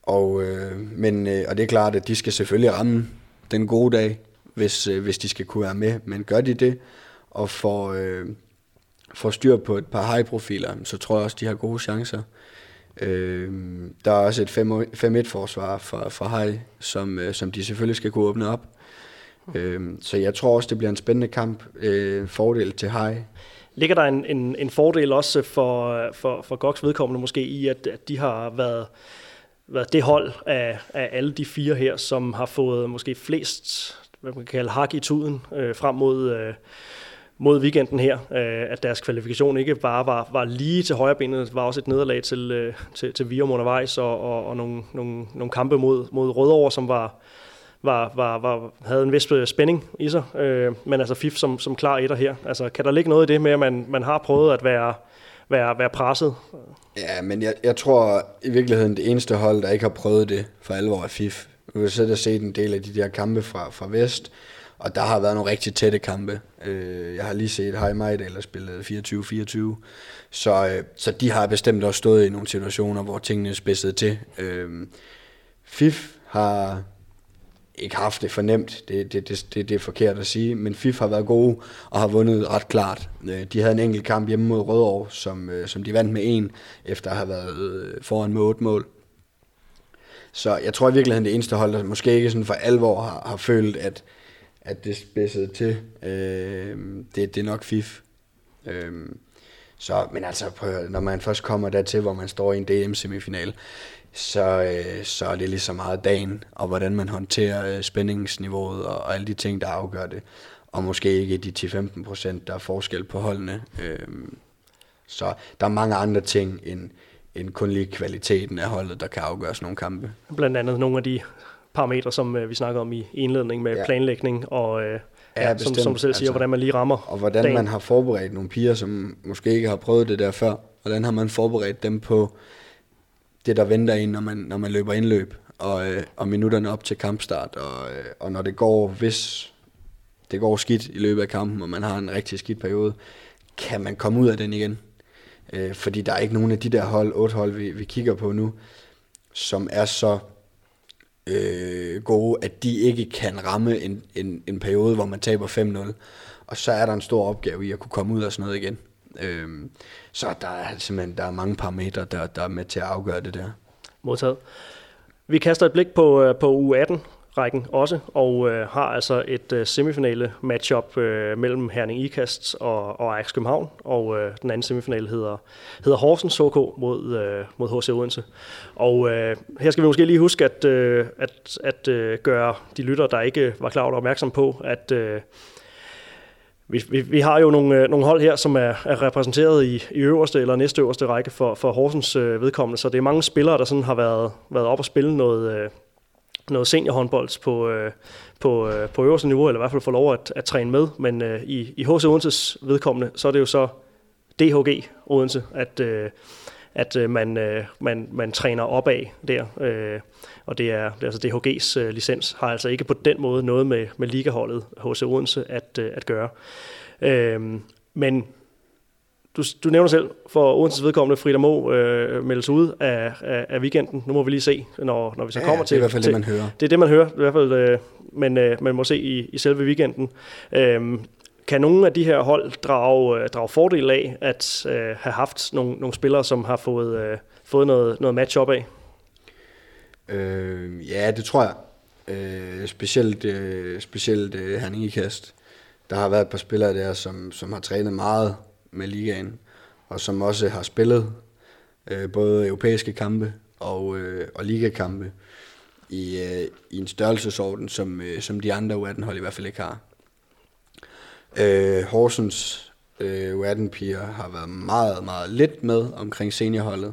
C: Og, øh, men, øh, og det er klart, at de skal selvfølgelig ramme den gode dag, hvis, øh, hvis de skal kunne være med. Men gør de det, og får, øh, får styr på et par high-profiler, så tror jeg også, de har gode chancer. Øh, der er også et 5-1-forsvar for, for high, som, øh, som de selvfølgelig skal kunne åbne op. Øh, så jeg tror også, det bliver en spændende kamp. Øh, fordel til High.
B: Ligger der en, en, en fordel også for, for, for Goks vedkommende måske i, at, at de har været, været det hold af, af alle de fire her, som har fået måske flest, hvad man kan kalde hak i tuden, øh, frem mod... Øh, mod weekenden her, øh, at deres kvalifikation ikke bare var, var lige til højre benet, var også et nederlag til, øh, til, til Virum undervejs, og, og, og nogle, nogle, nogle kampe mod, mod Rødovre, som var, var, var, var, havde en vis øh, spænding i sig. Øh, men altså FIF som, som klar etter her. Altså, kan der ligge noget i det med, at man, man har prøvet at være, være, være presset?
C: Ja, men jeg, jeg tror i virkeligheden, det eneste hold, der ikke har prøvet det for alvor er FIF. Vi har siddet og set en del af de der kampe fra, fra Vest, og der har været nogle rigtig tætte kampe. Øh, jeg har lige set High Majdal der spillet 24-24, så, øh, så de har bestemt også stået i nogle situationer, hvor tingene spidsede til. Øh, FIF har ikke haft det fornemt, det, det, det, det, det er forkert at sige, men FIF har været gode og har vundet ret klart. Øh, de havde en enkelt kamp hjemme mod Rødovre, som, øh, som de vandt med en, efter at have været øh, foran med otte mål. Så jeg tror i virkeligheden, det eneste hold, der måske ikke sådan for alvor har, har følt, at, at det spidsede til, øh, det, det er nok FIF. Øh, så, men altså, prøv, når man først kommer dertil, hvor man står i en DM-semifinal, så, øh, så er det lige så meget dagen, og hvordan man håndterer øh, spændingsniveauet og, og alle de ting, der afgør det. Og måske ikke de 10-15 procent, der er forskel på holdene. Øh, så der er mange andre ting end, end kun lige kvaliteten af holdet, der kan afgøre sådan nogle kampe.
B: Blandt andet nogle af de parametre, som øh, vi snakkede om i indledning med ja. planlægning og øh, ja, ja, som, som du selv siger, altså, hvordan man lige rammer
C: Og hvordan
B: dagen.
C: man har forberedt nogle piger, som måske ikke har prøvet det der før. Hvordan har man forberedt dem på det, der venter en, når man, når man løber indløb, og, øh, og minutterne op til kampstart, og, øh, og når det går, hvis det går skidt i løbet af kampen, og man har en rigtig skidt periode, kan man komme ud af den igen. Øh, fordi der er ikke nogen af de der hold, otte hold, vi, vi kigger på nu, som er så øh, gode, at de ikke kan ramme en, en, en periode, hvor man taber 5-0. Og så er der en stor opgave i at kunne komme ud af sådan noget igen. Øh, så der er simpelthen der er mange parametre, der, der er med til at afgøre det der.
B: Modtaget. Vi kaster et blik på, øh, på U18 rækken også, og øh, har altså et øh, semifinale matchup øh, mellem Herning Ikast og, og Ajax København, og øh, den anden semifinale hedder, hedder Horsens HK mod, øh, mod HC Odense. Og øh, her skal vi måske lige huske at, øh, at, at øh, gøre de lytter, der ikke var klar over opmærksom på, at øh, vi, vi, vi har jo nogle, øh, nogle hold her, som er, er repræsenteret i, i øverste eller næstøverste række for, for Horsens øh, vedkommende, så det er mange spillere, der sådan har været, været op og spille noget, øh, noget seniorhåndbold på, øh, på, øh, på øverste niveau, eller i hvert fald få lov at, at træne med, men øh, i, i HC Odenses vedkommende, så er det jo så DHG Odense, at, øh, at øh, man, øh, man, man træner opad der. Øh, og det er, det er altså DHG's øh, licens, har altså ikke på den måde noget med, med ligaholdet HC Odense at, øh, at gøre. Øh, men du, du nævner selv, for Odenses vedkommende, Frida Mo øh, meldes ud af, af, af weekenden. Nu må vi lige se, når, når vi så
C: ja,
B: kommer
C: til... det er i hvert fald
B: til,
C: det, man hører.
B: Det er det, man hører, i hvert fald, øh, men øh, man må se i, i selve weekenden. Øh, kan nogle af de her hold drage, øh, drage fordel af at øh, have haft nogle, nogle spillere, som har fået, øh, fået noget, noget match op af?
C: Øh, ja, det tror jeg. Øh, specielt øh, specielt øh, Herning Ikast. Der har været et par spillere der, som, som har trænet meget med ligaen, og som også har spillet øh, både europæiske kampe og, øh, og ligakampe i, øh, i en størrelsesorden, som, øh, som de andre U18-hold i hvert fald ikke har. Øh, Horsens øh, U18-piger har været meget, meget lidt med omkring seniorholdet.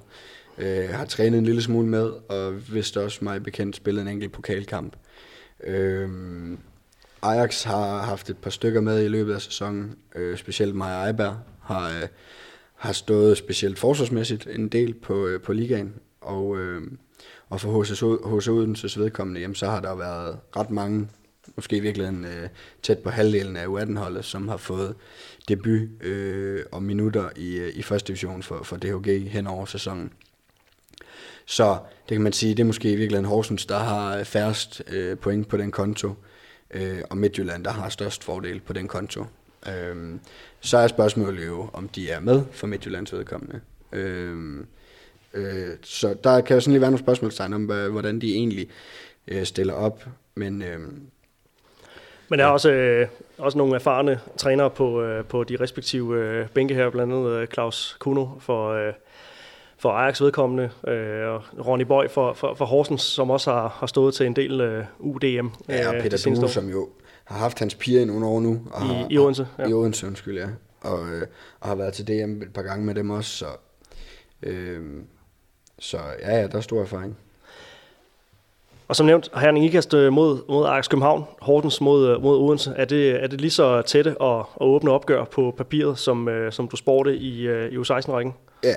C: Øh, har trænet en lille smule med, og vist også mig bekendt spillet en enkelt pokalkamp. Øh, Ajax har haft et par stykker med i løbet af sæsonen, øh, specielt Maja Eiberg har, øh, har stået specielt forsvarsmæssigt en del på, øh, på ligaen, og, øh, og for HC, Odenses vedkommende, jamen, så har der været ret mange, måske i virkeligheden øh, tæt på halvdelen af U18-holdet, som har fået debut øh, og minutter i, øh, i første division for, for DHG hen over sæsonen. Så det kan man sige, det er måske i virkeligheden Horsens, der har færrest øh, point på den konto, øh, og Midtjylland, der har størst fordel på den konto. Øh, så er spørgsmålet jo, om de er med for Midtjyllands vedkommende. Øh, øh, så der kan jo sådan lige være nogle spørgsmålstegn om, hvordan de egentlig øh, stiller op, men... Øh,
B: men der er også, øh, også nogle erfarne trænere på, øh, på de respektive øh, bænke her, blandt andet øh, Claus Kuno for, øh, for Ajax vedkommende, øh, og Ronny Bøj for, for, for Horsens, som også har, har stået til en del øh, UDM.
C: Ja, og øh, Peter Due, som jo har haft hans piger i nogle år nu. Og
B: I,
C: har,
B: I Odense.
C: Ja. I Odense, undskyld, ja. Og, øh, og har været til DM et par gange med dem også, så, øh, så ja, ja, der er stor erfaring.
B: Og som nævnt, Herning Ikast øh, mod, mod Ajax København, Horsens mod, øh, mod Odense. Er det, er det lige så tætte og, og åbne opgør på papiret, som, øh, som du spurgte i, i U16-rækken?
C: Ja,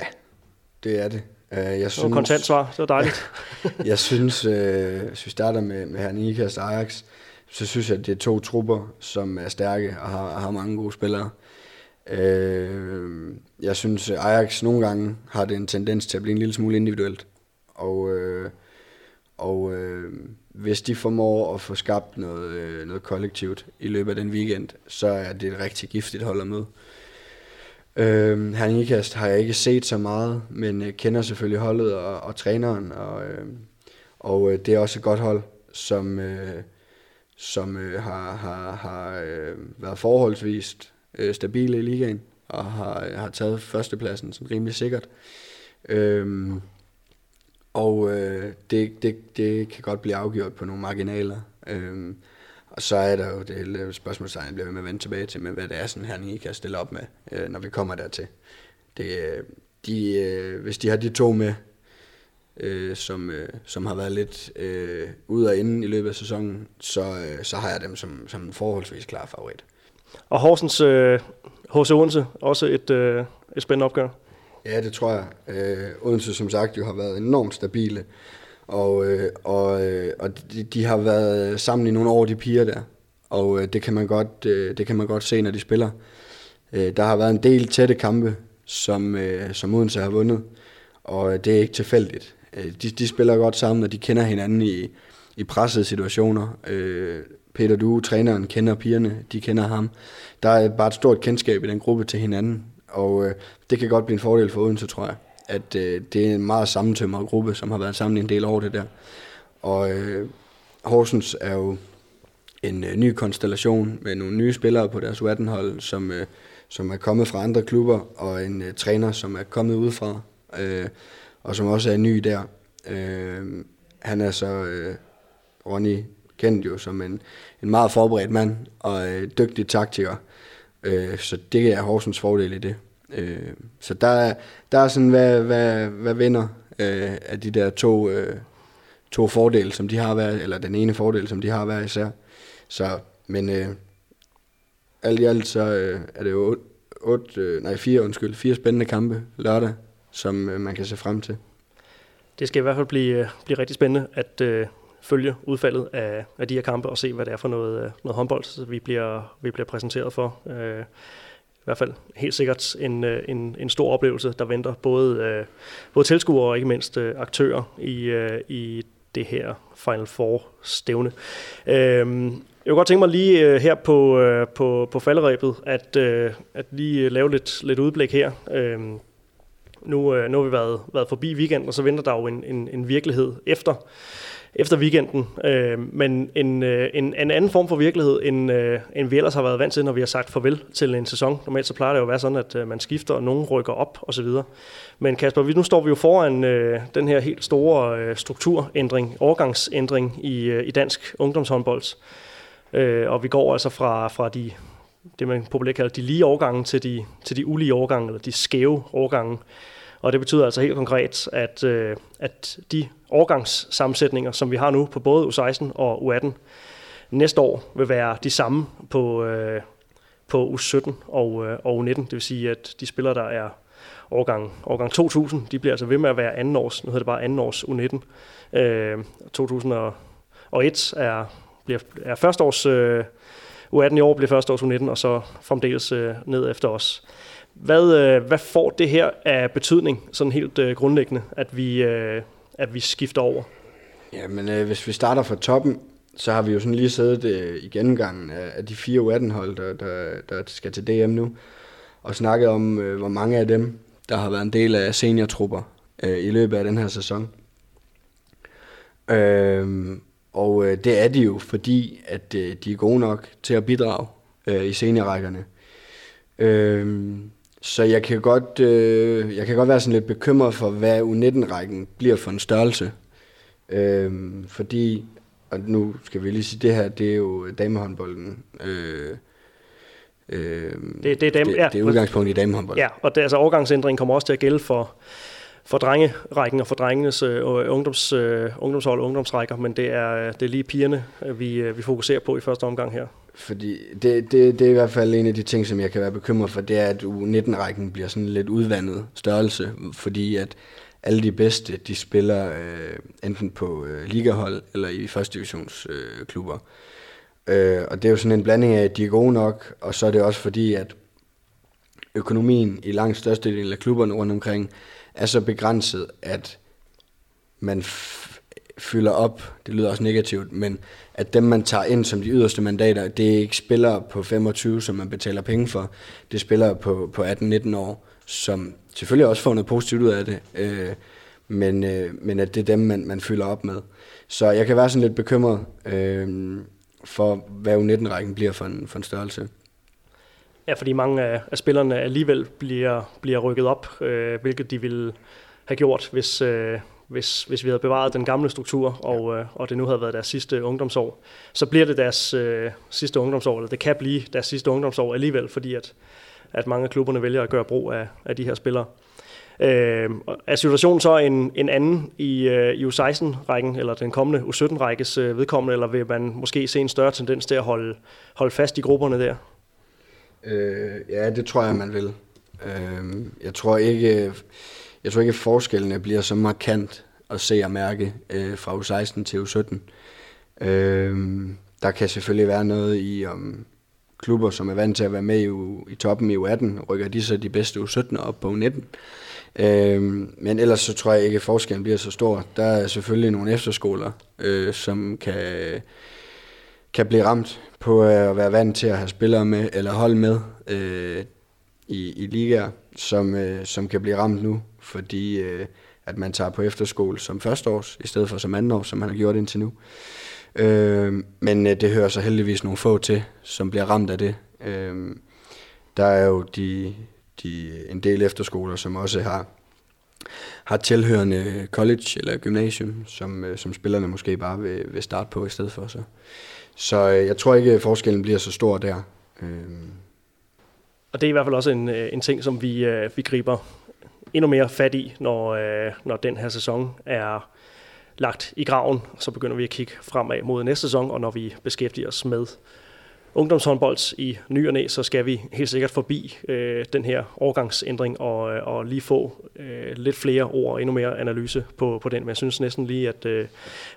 C: det er det.
B: Jeg synes, kontant svar, det var dejligt.
C: jeg synes, øh, hvis vi starter med, med Herning Ikast Ajax, så synes jeg, at det er to trupper, som er stærke og har, har mange gode spillere. Øh, jeg synes, Ajax nogle gange har det en tendens til at blive en lille smule individuelt. Og, øh, og øh, hvis de formår at få skabt noget, øh, noget kollektivt i løbet af den weekend, så er det et rigtig giftigt hold at møde. Øh, Herning Ikast har jeg ikke set så meget, men øh, kender selvfølgelig holdet og, og træneren, og, øh, og øh, det er også et godt hold, som, øh, som øh, har, har, har øh, været forholdsvist øh, stabile i ligaen, og har, øh, har taget førstepladsen sådan rimelig sikkert. Øhm, og øh, det, det, det kan godt blive afgjort på nogle marginaler. Øhm, og så er der jo det hele spørgsmålstegn, jeg bliver ved med at vende tilbage til, med hvad det er, sådan her, I kan stille op med, øh, når vi kommer dertil. Det, øh, de, øh, hvis de har de to med, øh, som, øh, som har været lidt øh, ude og inde i løbet af sæsonen, så, øh, så har jeg dem som, som en forholdsvis klar favorit.
B: Og Horsens øh, H.C. Odense, også et, øh, et spændende opgør.
C: Ja, det tror jeg. Øh, Odense, som sagt, jo har været enormt stabile. Og, øh, og, øh, og de, de har været sammen i nogle år, de piger der. Og øh, det, kan man godt, øh, det kan man godt se, når de spiller. Øh, der har været en del tætte kampe, som, øh, som Odense har vundet. Og øh, det er ikke tilfældigt. Øh, de, de spiller godt sammen, og de kender hinanden i, i pressede situationer. Øh, Peter Due, træneren, kender pigerne, de kender ham. Der er bare et stort kendskab i den gruppe til hinanden, og øh, det kan godt blive en fordel for Odense, tror jeg. At øh, det er en meget sammentømret gruppe, som har været sammen i en del år det der. Og øh, Horsens er jo en øh, ny konstellation med nogle nye spillere på deres U18-hold, som, øh, som er kommet fra andre klubber, og en øh, træner, som er kommet udefra, øh, og som også er ny der. Øh, han er så øh, Ronny kendt jo som en, en meget forberedt mand og øh, dygtig taktiker. Øh, så det er Horsens fordel i det. Øh, så der er, der er sådan, hvad, hvad, hvad vinder øh, af de der to, øh, to fordele, som de har været, eller den ene fordel, som de har været især. Så, men øh, alt i alt, så øh, er det jo otte, øh, nej, fire, undskyld, fire spændende kampe lørdag, som øh, man kan se frem til.
B: Det skal i hvert fald blive, øh, blive rigtig spændende at øh, følge udfaldet af, af de her kampe og se, hvad det er for noget, øh, noget håndbold, vi bliver, vi bliver præsenteret for. Øh, i hvert fald helt sikkert en, øh, en, en stor oplevelse, der venter både, både tilskuere og ikke mindst aktører i, i det her Final Four stævne. Øhm, jeg kunne godt tænke mig lige her på, på, på falderæbet, at, at lige lave lidt, lidt udblik her. Øhm, nu, øh, nu har vi været, været forbi weekenden, og så venter der jo en, en, en virkelighed efter efter weekenden. Øh, men en, øh, en, en anden form for virkelighed, end, øh, end vi ellers har været vant til, når vi har sagt farvel til en sæson. Normalt så plejer det jo at være sådan, at øh, man skifter, og nogen rykker op osv. Men Kasper, vi, nu står vi jo foran øh, den her helt store øh, strukturændring, overgangsændring i, øh, i dansk ungdomshåndbold. Øh, og vi går altså fra, fra de det man populært kalder de lige overgange til de, til de ulige overgange, eller de skæve overgange. Og det betyder altså helt konkret, at, øh, at de årgangssammensætninger, som vi har nu på både U16 og U18, næste år vil være de samme på, øh, på U17 og, øh, og U19. Det vil sige, at de spillere, der er årgang, årgang 2000, de bliver altså ved med at være anden års, nu hedder det bare anden års U19. Øh, 2001 er, bliver, er første års øh, U18 i år, bliver første års U19, og så fremdeles øh, ned efter os. Hvad, øh, hvad får det her af betydning, sådan helt øh, grundlæggende, at vi, øh, at vi skifter over?
C: Jamen, øh, hvis vi starter fra toppen, så har vi jo sådan lige siddet øh, i gennemgangen af, af de fire U18-hold, der, der, der skal til DM nu, og snakket om, øh, hvor mange af dem, der har været en del af seniortrupper øh, i løbet af den her sæson. Øh, og øh, det er de jo, fordi at øh, de er gode nok til at bidrage øh, i seniorrækkerne. Øh, så jeg kan godt, øh, jeg kan godt være sådan lidt bekymret for, hvad U19-rækken bliver for en størrelse. Øh, fordi, og nu skal vi lige sige, det her, det er jo damehåndbolden. Øh,
B: øh, det, det, er dame,
C: det,
B: ja,
C: det er udgangspunkt i damehåndbold.
B: Ja, og det, altså overgangsændringen kommer også til at gælde for, for drengerækken og for drengenes øh, ungdoms, øh, ungdomshold og ungdomsrækker, men det er, øh, det er lige pigerne, øh, vi, øh, vi fokuserer på i første omgang her.
C: Fordi det, det, det er i hvert fald en af de ting, som jeg kan være bekymret for, det er, at U19-rækken bliver sådan lidt udvandet størrelse, fordi at alle de bedste, de spiller øh, enten på øh, ligahold eller i første divisionsklubber. Øh, øh, og det er jo sådan en blanding af, at de er gode nok, og så er det også fordi, at økonomien i langt størstedelen af klubberne rundt omkring er så begrænset, at man fylder op, det lyder også negativt, men at dem, man tager ind som de yderste mandater, det er ikke spillere på 25, som man betaler penge for. Det er spillere på, på 18-19 år, som selvfølgelig også får noget positivt ud af det, øh, men, øh, men at det er dem, man, man fylder op med. Så jeg kan være sådan lidt bekymret øh, for, hvad U19-rækken bliver for en, for en størrelse.
B: Ja, fordi mange af, af spillerne alligevel bliver, bliver rykket op, øh, hvilket de ville have gjort, hvis, øh, hvis, hvis vi havde bevaret den gamle struktur, og, øh, og det nu havde været deres sidste ungdomsår. Så bliver det deres øh, sidste ungdomsår, eller det kan blive deres sidste ungdomsår alligevel, fordi at, at mange af klubberne vælger at gøre brug af, af de her spillere. Øh, er situationen så en, en anden i, øh, i U16-rækken, eller den kommende U17-rækkes øh, vedkommende, eller vil man måske se en større tendens til at holde, holde fast i grupperne der?
C: Øh, ja, det tror jeg, man vil. Øh, jeg tror ikke, jeg tror ikke, at forskellene bliver så markant at se og mærke øh, fra U16 til U17. Øh, der kan selvfølgelig være noget i, om klubber, som er vant til at være med i, i toppen i U18, rykker de så de bedste U17 op på U19. Øh, men ellers så tror jeg ikke, at forskellen bliver så stor. Der er selvfølgelig nogle efterskoler, øh, som kan, kan blive ramt på øh, at være vant til at have spillere med, eller hold med øh, i, i ligaer, som, øh, som kan blive ramt nu, fordi øh, at man tager på efterskole som førsteårs, i stedet for som andenårs, som man har gjort indtil nu. Øh, men øh, det hører så heldigvis nogle få til, som bliver ramt af det. Øh, der er jo de, de, en del efterskoler, som også har har tilhørende college eller gymnasium, som, øh, som spillerne måske bare vil, vil starte på i stedet for. Så, så øh, jeg tror ikke, at forskellen bliver så stor der. Øh.
B: Og det er i hvert fald også en, øh, en ting, som vi, øh, vi griber endnu mere fat i, når, øh, når den her sæson er lagt i graven. Så begynder vi at kigge fremad mod næste sæson, og når vi beskæftiger os med ungdomshåndbold i ny og næ, så skal vi helt sikkert forbi øh, den her overgangsændring og, øh, og lige få øh, lidt flere ord og endnu mere analyse på, på den. Men jeg synes næsten lige, at, øh,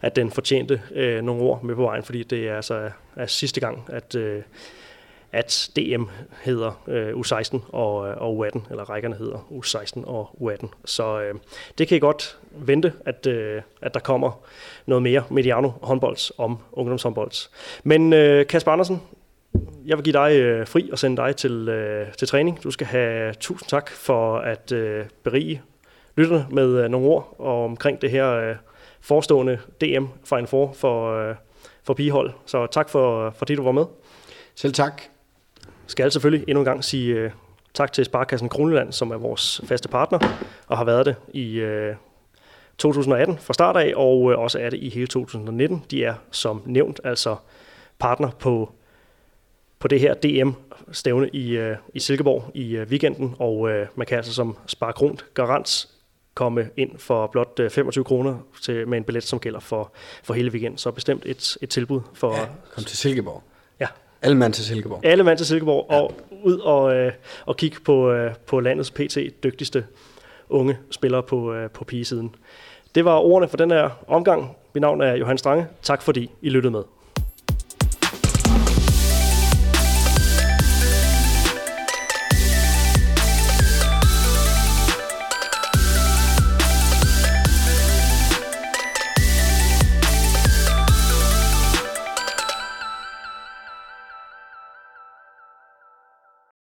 B: at den fortjente øh, nogle ord med på vejen, fordi det er altså er sidste gang, at, øh, at DM hedder øh, U16 og, øh, og U18, eller rækkerne hedder U16 og U18. Så øh, det kan I godt vente, at, øh, at der kommer noget mere Mediano håndbolds om ungdomshåndbolds. Men øh, Kasper Andersen, jeg vil give dig øh, fri og sende dig til, øh, til træning. Du skal have tusind tak for at øh, berige lytterne med øh, nogle ord og omkring det her øh, forestående DM Final Four for, øh, for pigehold. Så tak for, for det, du var med.
C: Selv tak.
B: Skal selvfølgelig endnu en gang sige øh, tak til Sparkassen Kroneland, som er vores faste partner og har været det i øh, 2018 fra start af, og øh, også er det i hele 2019. De er som nævnt altså partner på på det her DM-stævne i, øh, i Silkeborg i øh, weekenden, og øh, man kan altså som Sparkront Garants komme ind for blot 25 kroner til, med en billet, som gælder for, for hele weekenden. Så bestemt et, et tilbud for... Ja,
C: kom til Silkeborg.
B: Ja.
C: Alle mand til Silkeborg.
B: Alle mand til Silkeborg, ja. og ud og, øh, og kigge på, øh, på landets PT dygtigste unge spillere på, øh, på pigesiden. Det var ordene for den her omgang. Mit navn er Johan Strange. Tak fordi I lyttede med.